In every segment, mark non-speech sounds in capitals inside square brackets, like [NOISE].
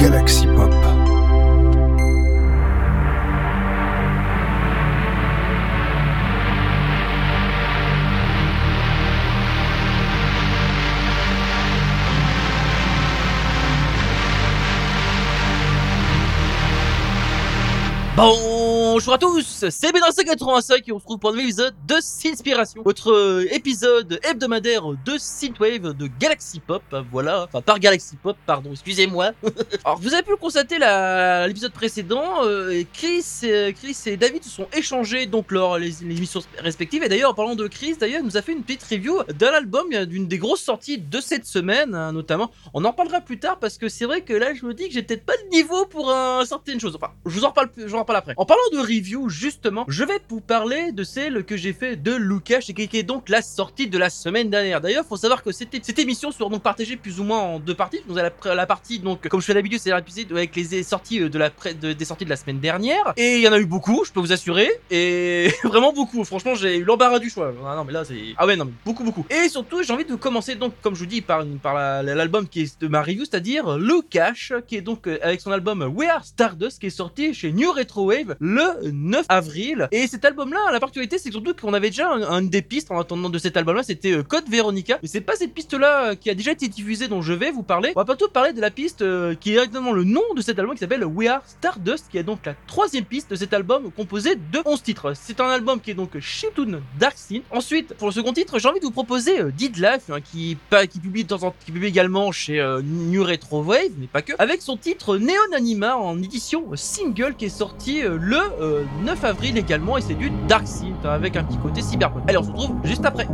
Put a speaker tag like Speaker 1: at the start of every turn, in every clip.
Speaker 1: Galaxy Pop.
Speaker 2: Bonjour à tous, c'est B985 et on se retrouve pour un nouvel épisode de Synspiration, votre euh, épisode hebdomadaire de Synthwave de Galaxy Pop, voilà, enfin par Galaxy Pop, pardon, excusez-moi. [LAUGHS] Alors vous avez pu le constater l'épisode précédent, euh, Chris, euh, Chris et David se sont échangés donc lors les, les émissions respectives et d'ailleurs en parlant de Chris, d'ailleurs il nous a fait une petite review d'un album, d'une des grosses sorties de cette semaine hein, notamment. On en parlera plus tard parce que c'est vrai que là je me dis que j'ai peut-être pas le niveau pour euh, certaines choses. Enfin, je vous en plus- je vous en reparle après. En parlant de review, justement, je vais vous parler de celle que j'ai fait de Lucas et qui est donc la sortie de la semaine dernière. D'ailleurs, faut savoir que cette, émission sera donc partagée plus ou moins en deux parties. Vous avez la, partie donc, comme je fais d'habitude, c'est l'épisode avec les sorties de la des sorties de la semaine dernière. Et il y en a eu beaucoup, je peux vous assurer, et [LAUGHS] vraiment beaucoup. Franchement, j'ai eu l'embarras du choix. Ah non, mais là c'est ah ouais non, beaucoup beaucoup. Et surtout, j'ai envie de commencer donc, comme je vous dis, par l'album qui est de ma review, c'est-à-dire Lukash, qui est donc euh, avec son album We Are Stardust, qui est sorti chez New Retro Wave le 9 avril. Et cet album-là, la particularité, c'est surtout qu'on avait déjà un, un des pistes en attendant de cet album-là, c'était euh, Code Veronica. Mais c'est pas cette piste-là euh, qui a déjà été diffusée dont je vais vous parler. On va plutôt parler de la piste euh, qui est directement le nom de cet album qui s'appelle We Are Stardust, qui est donc la troisième piste de cet album composé de 11 titres. C'est un album qui est donc Chiptune Dark Synth. Ensuite, pour le second titre, j'ai envie de vous proposer euh, Did Life, hein, qui, publie de temps en qui publie également chez New Retro Wave, mais pas que, avec son titre Neon Anima en édition single qui est sorti le 9 avril également, et c'est du Dark Synth hein, avec un petit côté cyberpunk. Allez, on se retrouve juste après.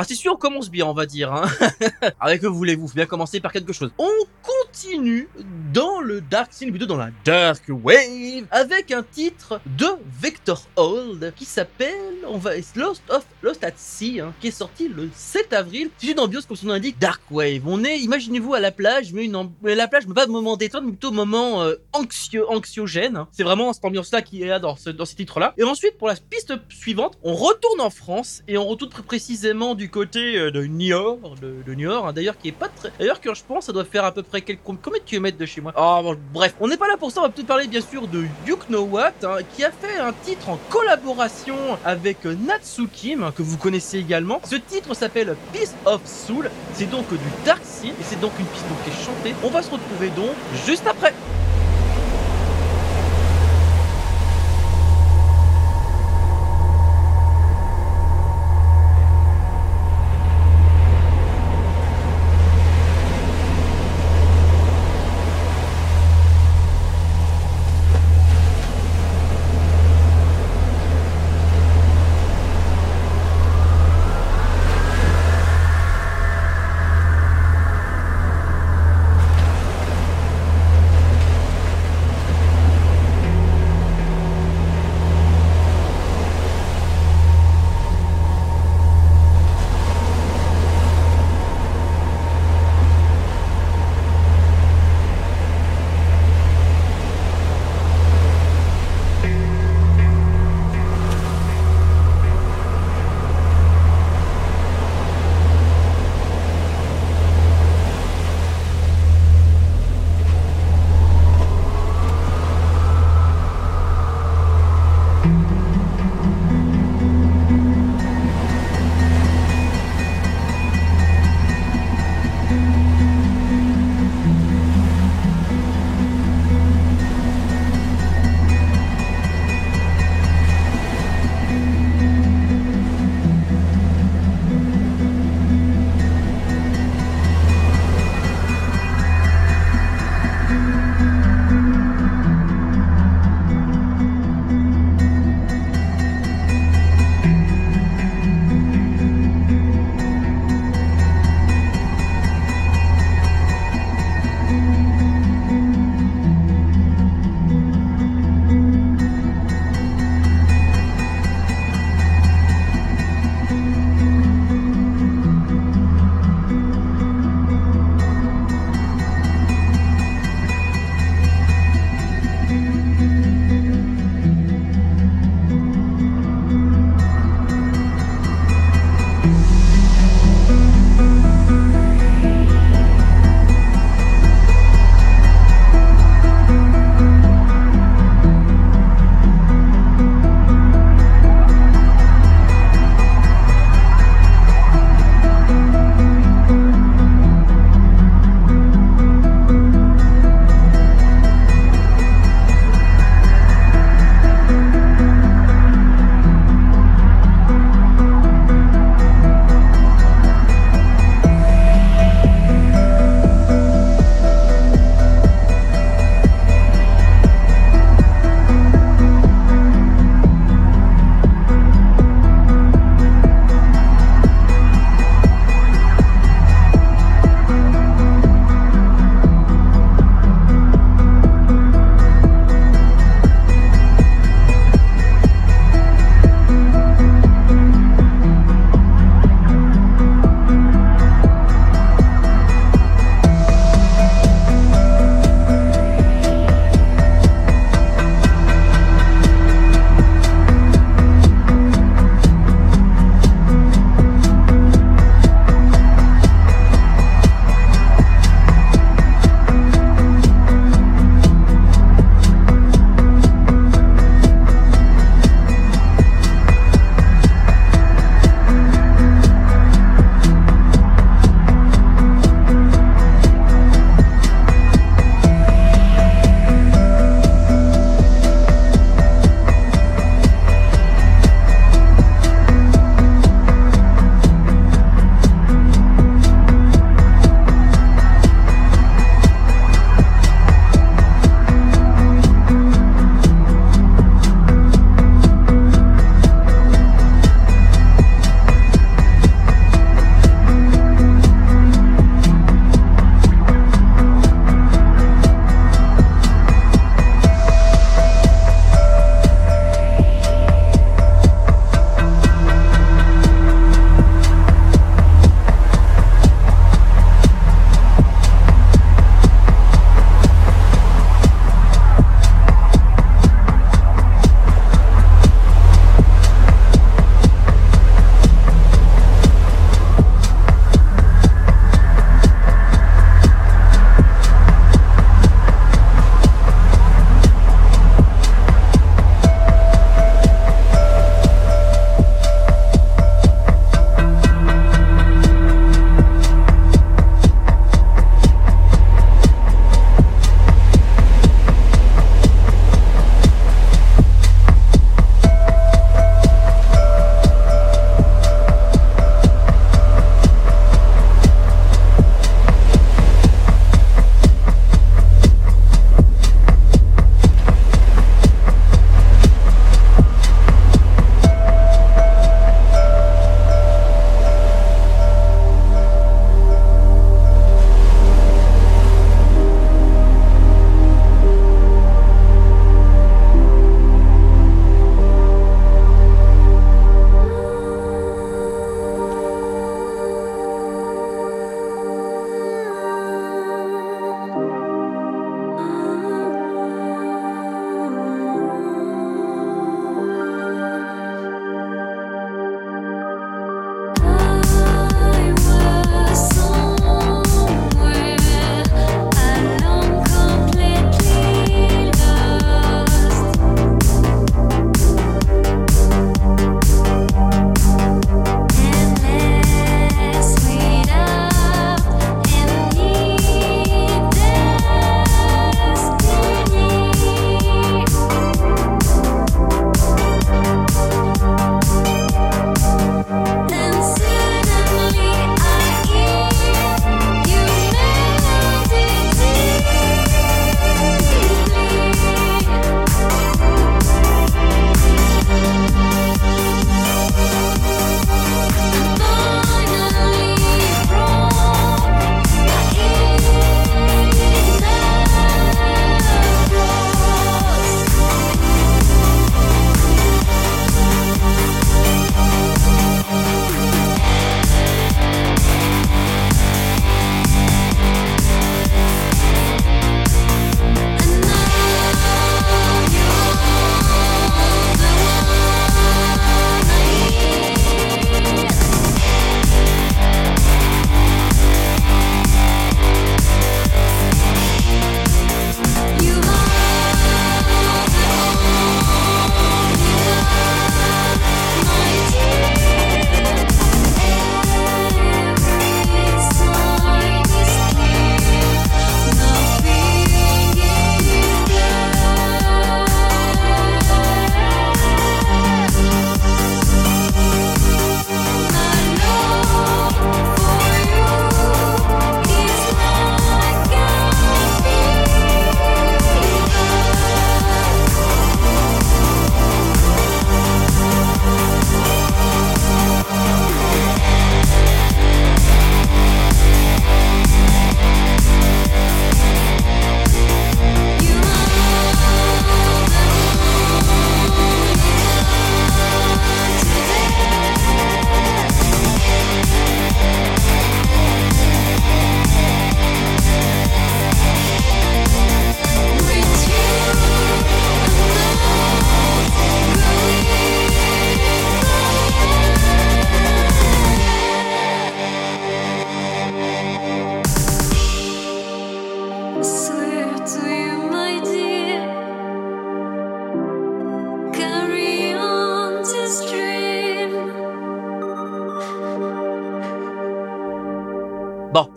Speaker 2: Ah c'est sûr, on commence bien, on va dire. Hein. [LAUGHS] Avec que voulez-vous, bien commencer par quelque chose. On continue dans le Dark Scene, plutôt dans la Dark Wave, avec un titre de Vector Hold qui s'appelle, on va, Lost of Lost at Sea, hein, qui est sorti le 7 avril. C'est une ambiance comme son nom l'indique, Dark Wave. On est, imaginez-vous à la plage, mais une mais la plage, mais pas de moment détente, mais plutôt moment euh, anxieux, anxiogène. hein. C'est vraiment cette ambiance-là qui est là dans ce, dans ces titres-là. Et ensuite, pour la piste suivante, on retourne en France et on retourne très précisément du côté euh, de Niort, de, de Niort, hein, d'ailleurs qui est pas très. D'ailleurs quand je pense, ça doit faire à peu près quelques combien de kilomètres de chez moi. Bon, bref, on n'est pas là pour ça. On va peut-être parler bien sûr de You Know What, hein, qui a fait un titre en collaboration avec euh, Natsukim, hein, que vous connaissez également. Ce titre s'appelle Peace of Soul. C'est donc du Dark et c'est donc une piste qui est chantée. On va se retrouver donc juste après.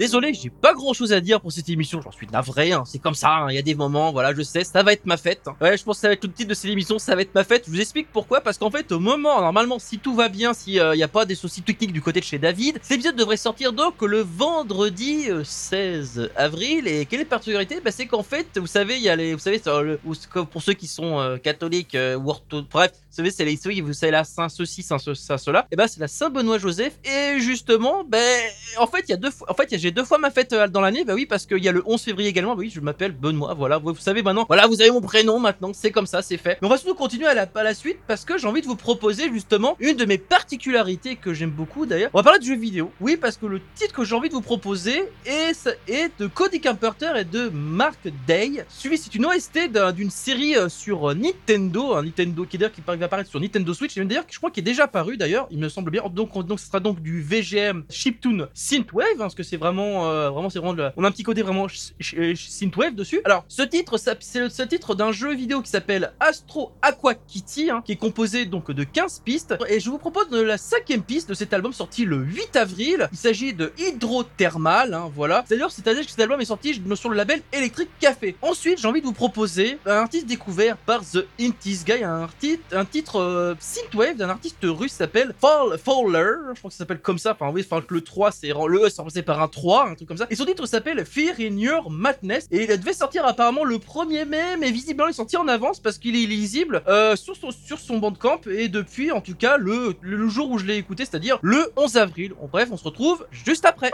Speaker 2: Désolé, j'ai pas grand chose à dire pour cette émission, j'en suis navré, hein. c'est comme ça, hein. il y a des moments, voilà, je sais, ça va être ma fête. hein. Ouais, je pense que ça va être le titre de cette émission, ça va être ma fête. Je vous explique pourquoi, parce qu'en fait, au moment, normalement, si tout va bien, s'il n'y a pas des soucis techniques du côté de chez David, cet épisode devrait sortir donc le vendredi euh, 16 avril. Et quelle est la particularité? Bah, C'est qu'en fait, vous savez, il y a les, vous savez, pour ceux qui sont euh, catholiques, euh, ou bref, vous savez, c'est les, qui- vous savez, la Saint ceci, Saint ce- Saint cela, et ben c'est la Saint Benoît Joseph. Et justement, ben, en fait, il y a deux fois, en fait, a- deux fois ma fête euh, dans l'année, bah oui, parce qu'il y a le 11 février également, bah oui, je m'appelle Benoît, voilà, vous, savez maintenant, voilà, vous avez mon prénom maintenant, c'est comme ça, c'est fait. Mais on va surtout continuer à la, la suite parce que j'ai envie de vous proposer justement une de mes particularités que j'aime beaucoup d'ailleurs. On va parler de jeux vidéo, oui, parce que le titre que j'ai envie de vous proposer est, de Cody Camperter et de Mark Day. Suivi, c'est une OST d'un- d'une série euh, sur euh, Nintendo, un Nintendo qui d'ailleurs qui va apparaître sur Nintendo Switch, et d'ailleurs je crois qu'il est déjà apparu d'ailleurs, il me semble bien. Donc, on- donc ce sera donc du VGM Chiptune Synthwave, hein, parce que c'est vraiment, euh, vraiment, c'est vraiment, de on a un petit côté vraiment ch- Synthwave dessus. Alors, ce titre, c'est le, titre d'un jeu vidéo qui s'appelle Astro Aqua Kitty, hein, qui est composé donc de 15 pistes. Et je vous propose la cinquième piste de cet album sorti le 8 avril. Il s'agit de Hydrothermal, hein, voilà. D'ailleurs, c'est-à-dire que cet album est sorti sur le label Electric Café. Ensuite, j'ai envie de vous proposer un artiste découvert par The Intis Guy, un, arti- un titre euh, synthwave d'un artiste russe s'appelle Fall Faller. Je crois que ça s'appelle comme ça. Enfin, oui, enfin, le 3, c'est le E, c'est remplacé par un 3, un truc comme ça. Et son titre s'appelle Fear in Your Madness. Et il devait sortir apparemment le 1er mai, mais visiblement il est sorti en avance parce qu'il est lisible euh, sur, son, sur son bandcamp. Et depuis, en tout cas, le, le jour où je l'ai écouté, c'est-à-dire le 11 avril. En bref, on se retrouve juste après.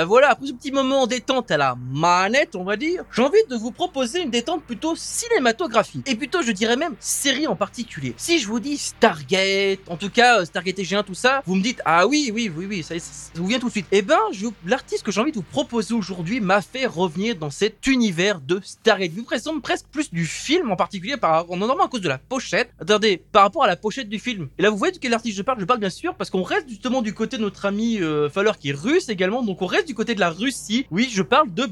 Speaker 2: Ben voilà, après ce petit moment détente à la manette, on va dire, j'ai envie de vous proposer une détente plutôt cinématographique. Et plutôt, je dirais même, série en particulier. Si je vous dis Stargate, en tout cas, euh, Stargate et G1, tout ça, vous me dites, ah oui, oui, oui, oui, ça, vous vient tout de suite. Eh ben, l'artiste que j'ai envie de vous proposer aujourd'hui m'a fait revenir dans cet univers de Stargate. Vous présente presque plus du film en particulier, par, normalement à cause de la pochette. Attendez, par rapport à la pochette du film. Et là, vous voyez de quel artiste je parle? Je parle bien sûr parce qu'on reste justement du côté de notre ami euh, qui est russe également, donc on reste du côté de la Russie. Oui, je parle de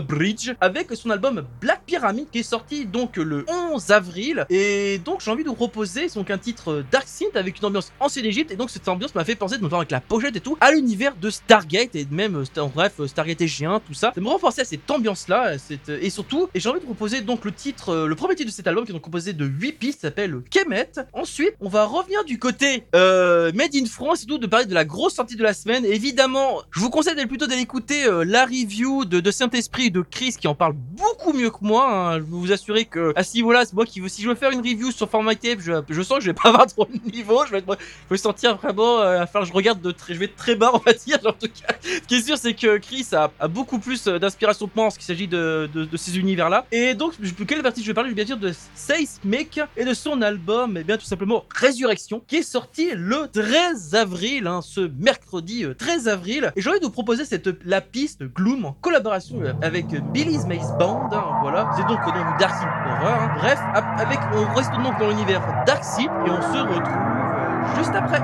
Speaker 2: Bridge avec son album Black Pyramid qui est sorti donc le 11 avril. Et donc j'ai envie de vous proposer donc un titre Dark Synth avec une ambiance ancienne Égypte. Et donc cette ambiance m'a fait penser, notamment avec la pochette et tout, à l'univers de Stargate et même, euh, en bref, Stargate et 1 tout ça. Ça me renforcer à cette ambiance-là. Et surtout, et j'ai envie de vous proposer donc le titre, euh, le premier titre de cet album qui est donc composé de 8 pistes, s'appelle Kemet. Ensuite, on va revenir du côté euh, Made in France et tout, de parler de la grosse sortie de la semaine. Évidemment, je vous conseille plutôt d'aller écouter euh, la review de, Saint-Esprit de Chris qui en parle beaucoup mieux que moi. Hein. Je vous assurer que à ce niveau-là, c'est moi qui. Si je veux faire une review sur format je, je sens que je vais pas [LAUGHS] avoir trop de niveau. Je vais, être, je sentir vraiment. Euh, enfin, je regarde de très, je vais très bas, on va. [LAUGHS] En tout cas, ce qui est sûr, c'est que Chris a, beaucoup plus euh, d'inspiration que moi en ce qu'il s'agit de, de, ces univers-là. Et donc, quelle partie je vais parler? Je vais bien sûr de Seismic et de son album, et eh bien tout simplement Résurrection, qui est sorti le 13 avril, hein, ce mercredi 13 avril. Et j'ai envie de vous proposer cette, la piste Gloom en collaboration avec Billy's Maze Band. Hein, voilà, c'est donc donc Dark Seed Horror. Hein. Bref, avec, on reste donc dans l'univers Dark Seed et on se retrouve euh, juste après.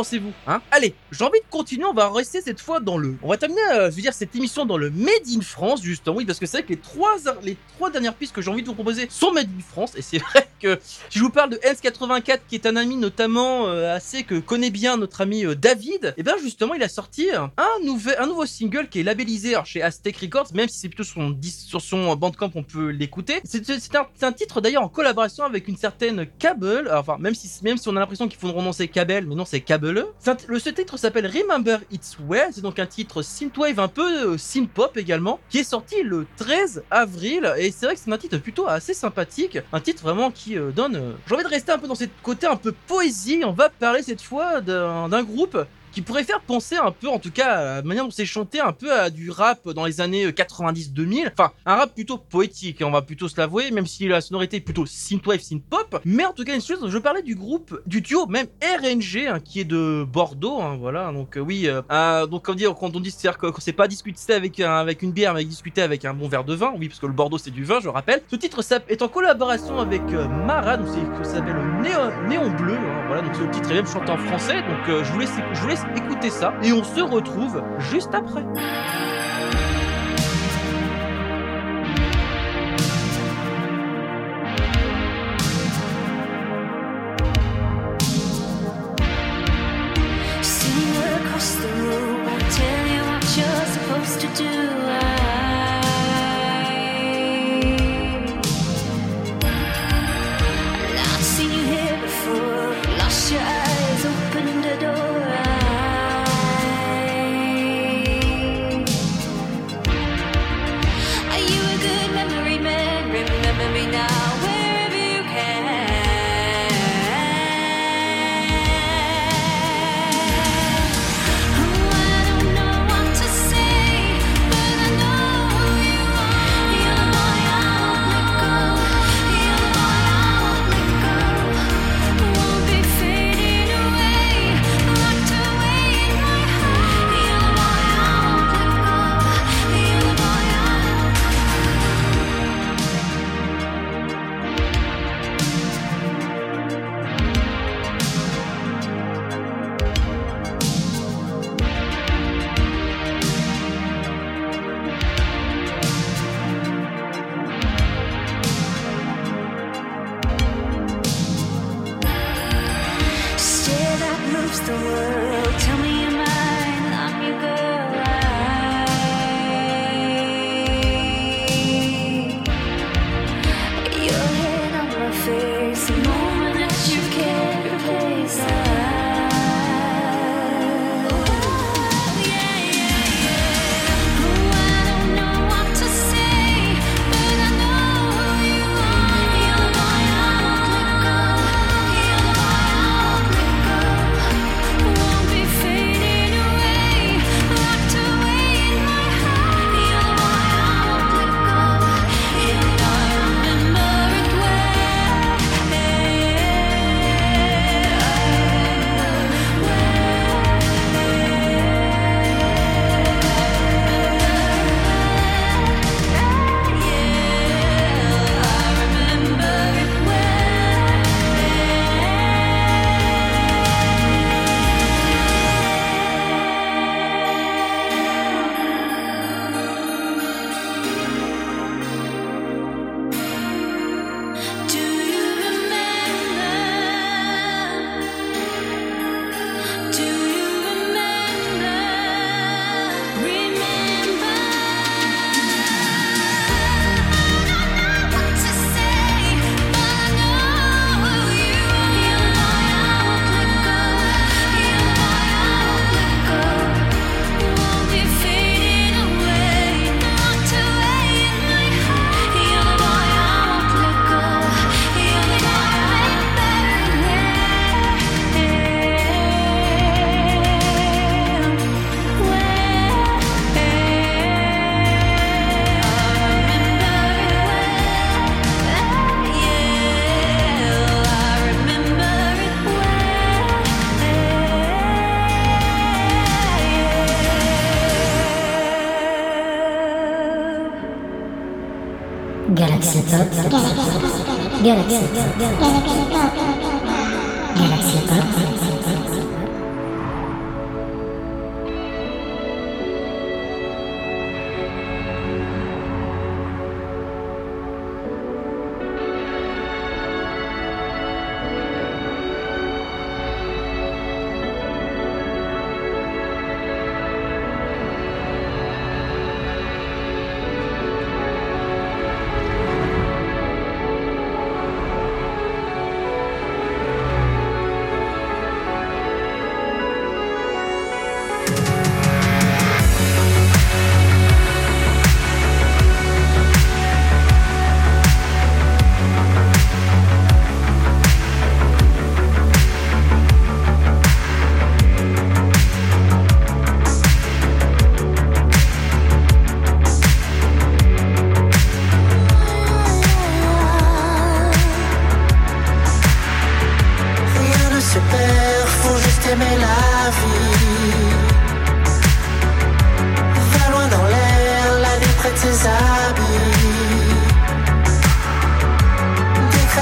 Speaker 2: Pensez-vous hein Allez, j'ai envie de continuer, on va rester cette fois dans le... On va terminer, euh, je veux dire, cette émission dans le Made in France, justement, oui, parce que c'est vrai que les trois, les trois dernières pistes que j'ai envie de vous proposer sont Made in France, et c'est [LAUGHS] vrai que si je vous parle de Hens84, qui est un ami notamment euh, assez que connaît bien notre ami euh, David, et eh bien justement, il a sorti un, nouvel, un nouveau single qui est labellisé chez Aztec Records, même si c'est plutôt son, sur son Bandcamp, on peut l'écouter. C'est un, un, titre d'ailleurs en collaboration avec une certaine Cable, enfin, même si, même si on a l'impression qu'il faut renoncer Cable, mais non, c'est Cable. Le, ce titre s'appelle Remember It's Where, c'est donc un titre synthwave un peu euh, synth-pop également, qui est sorti le 13 avril, et c'est vrai que c'est un titre plutôt assez sympathique, un titre vraiment qui euh, donne... Euh, j'ai envie de rester un peu dans ce côté un peu poésie, on va parler cette fois d'un groupe qui pourrait faire penser un peu, en tout cas, à la manière dont c'est chanté, un peu à du rap dans les années 90-2000. Enfin, un rap plutôt poétique, on va plutôt se l'avouer, même si la sonorité est plutôt synthwave, synthpop. Mais en tout cas, une chose, je parlais du groupe, du duo, même RNG, hein, qui est de Bordeaux, hein, voilà. Donc euh, oui, euh, euh, donc comme dire, quand on dit c'est-à-dire que c'est pas discuter avec avec une bière, mais discuter avec un bon verre de vin, oui, parce que le Bordeaux c'est du vin, je rappelle. Ce titre est en collaboration avec Mara, donc c'est s'appelle Néon, Néon Bleu, hein, voilà. Donc c'est le titre est même chanté en français, donc je vous je vous laisse écoutez ça et on se retrouve juste après.
Speaker 1: Galaxy Pop. Galaxy Pop.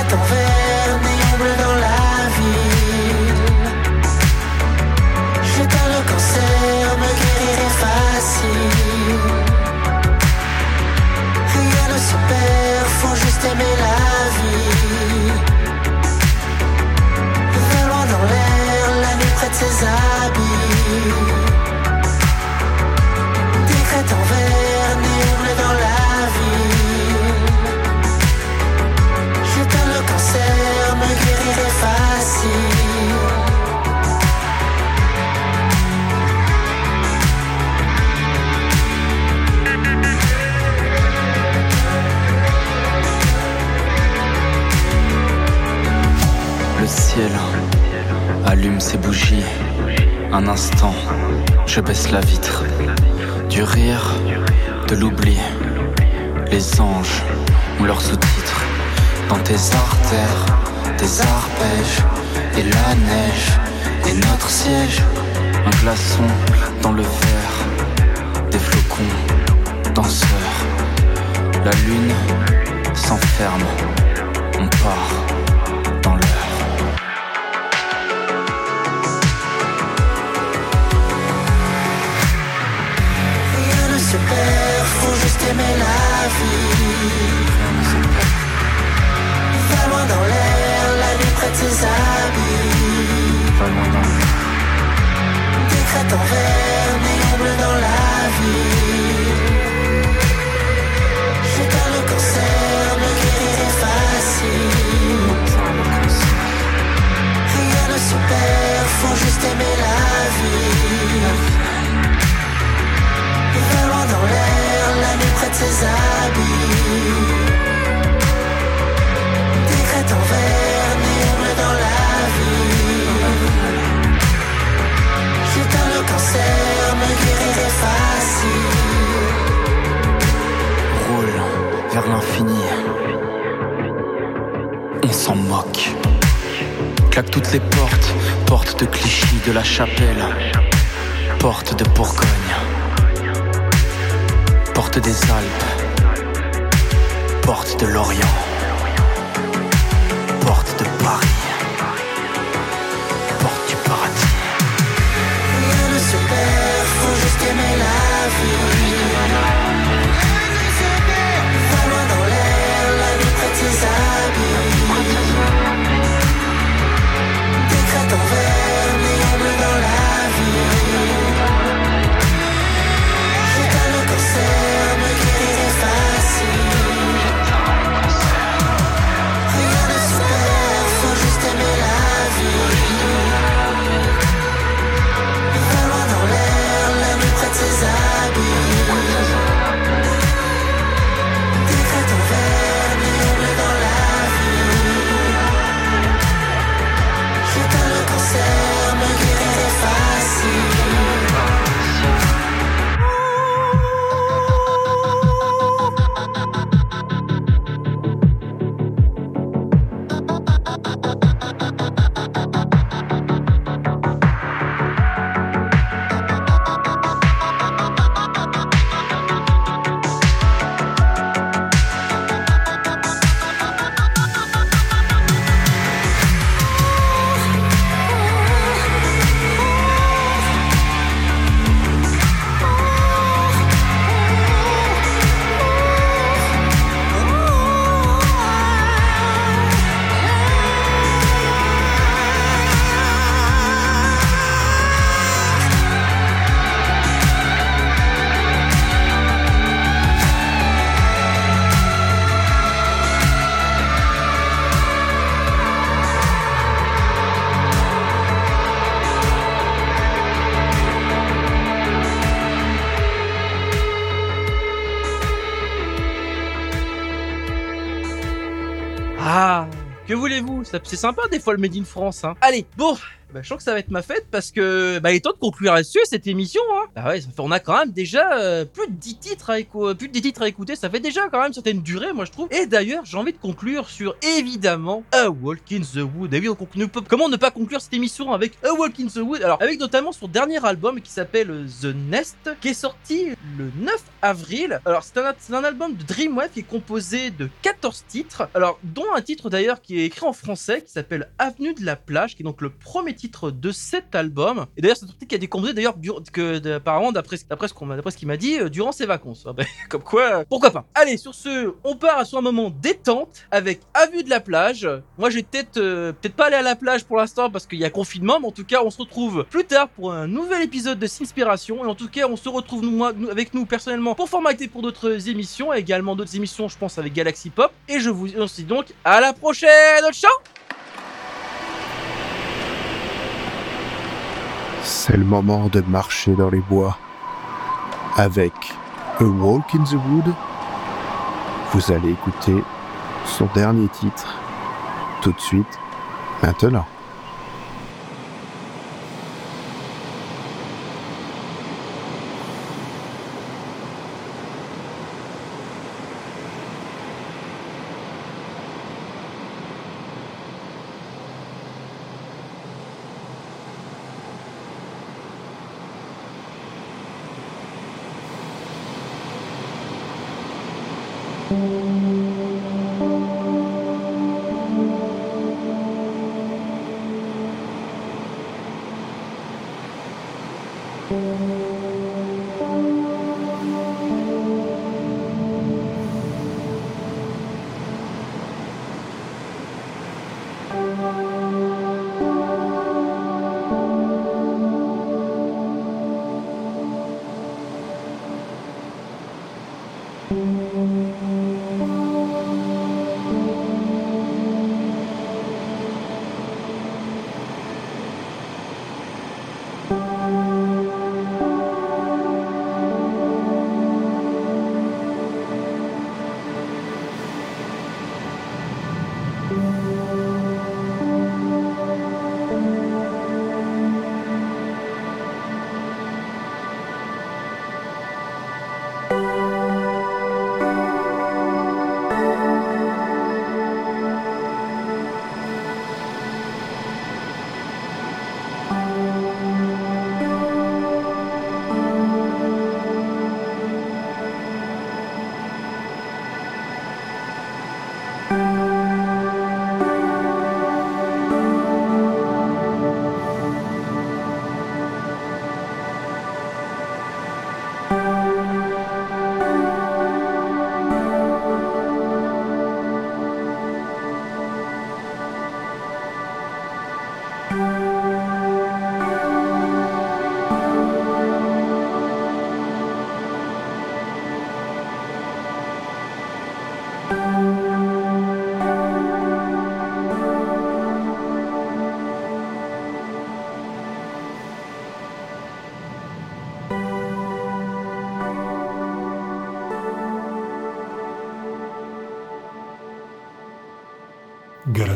Speaker 3: the way de la
Speaker 4: Chapelle, porte de Bourgogne, porte des Alpes, porte de l'Orient,
Speaker 2: C'est sympa des fois le Made in France. Hein. Allez, bon, bah, je sens que ça va être ma fête parce que bah, il est temps de conclure là-dessus cette émission. Hein. Ah ouais, ça fait- on a quand même déjà euh, plus de 10 titres à écou- plus de 10 titres à écouter. Ça fait déjà quand même certaines durées, moi je trouve. Et d'ailleurs, j'ai envie de conclure sur évidemment A Walk in the Wood. Et oui, ne peut- comment ne pas conclure cette émission avec A Walk in the Wood? Alors, avec notamment son dernier album qui s'appelle euh, The Nest, qui est sorti le 9 avril. Alors, c'est un, un album de Dreamwave qui est composé de 14 titres. Alors, dont un titre d'ailleurs qui est écrit en français qui s'appelle Avenue de la plage, qui est donc le premier titre de cet album. Et d'ailleurs, c'est un titre qui a été d'ailleurs que apparemment d'après ce qu'on d'après ce qu'il m'a dit euh, durant ses vacances. Ah ben, [LAUGHS] comme quoi, euh, pourquoi pas. Allez, sur ce, on part sur un moment détente avec à vue de la plage. Moi, j'ai peut-être euh, peut-être pas aller à la plage pour l'instant parce qu'il y a confinement, mais en tout cas, on se retrouve plus tard pour un nouvel épisode de Sinspiration. Et en tout cas, on se retrouve nous, avec nous personnellement pour formater pour d'autres émissions, également d'autres émissions, je pense avec Galaxy Pop. Et je vous dis donc à la prochaine. Ciao.
Speaker 5: C'est le moment de marcher dans les bois. Avec A Walk in the Wood, vous allez écouter son dernier titre tout de suite, maintenant.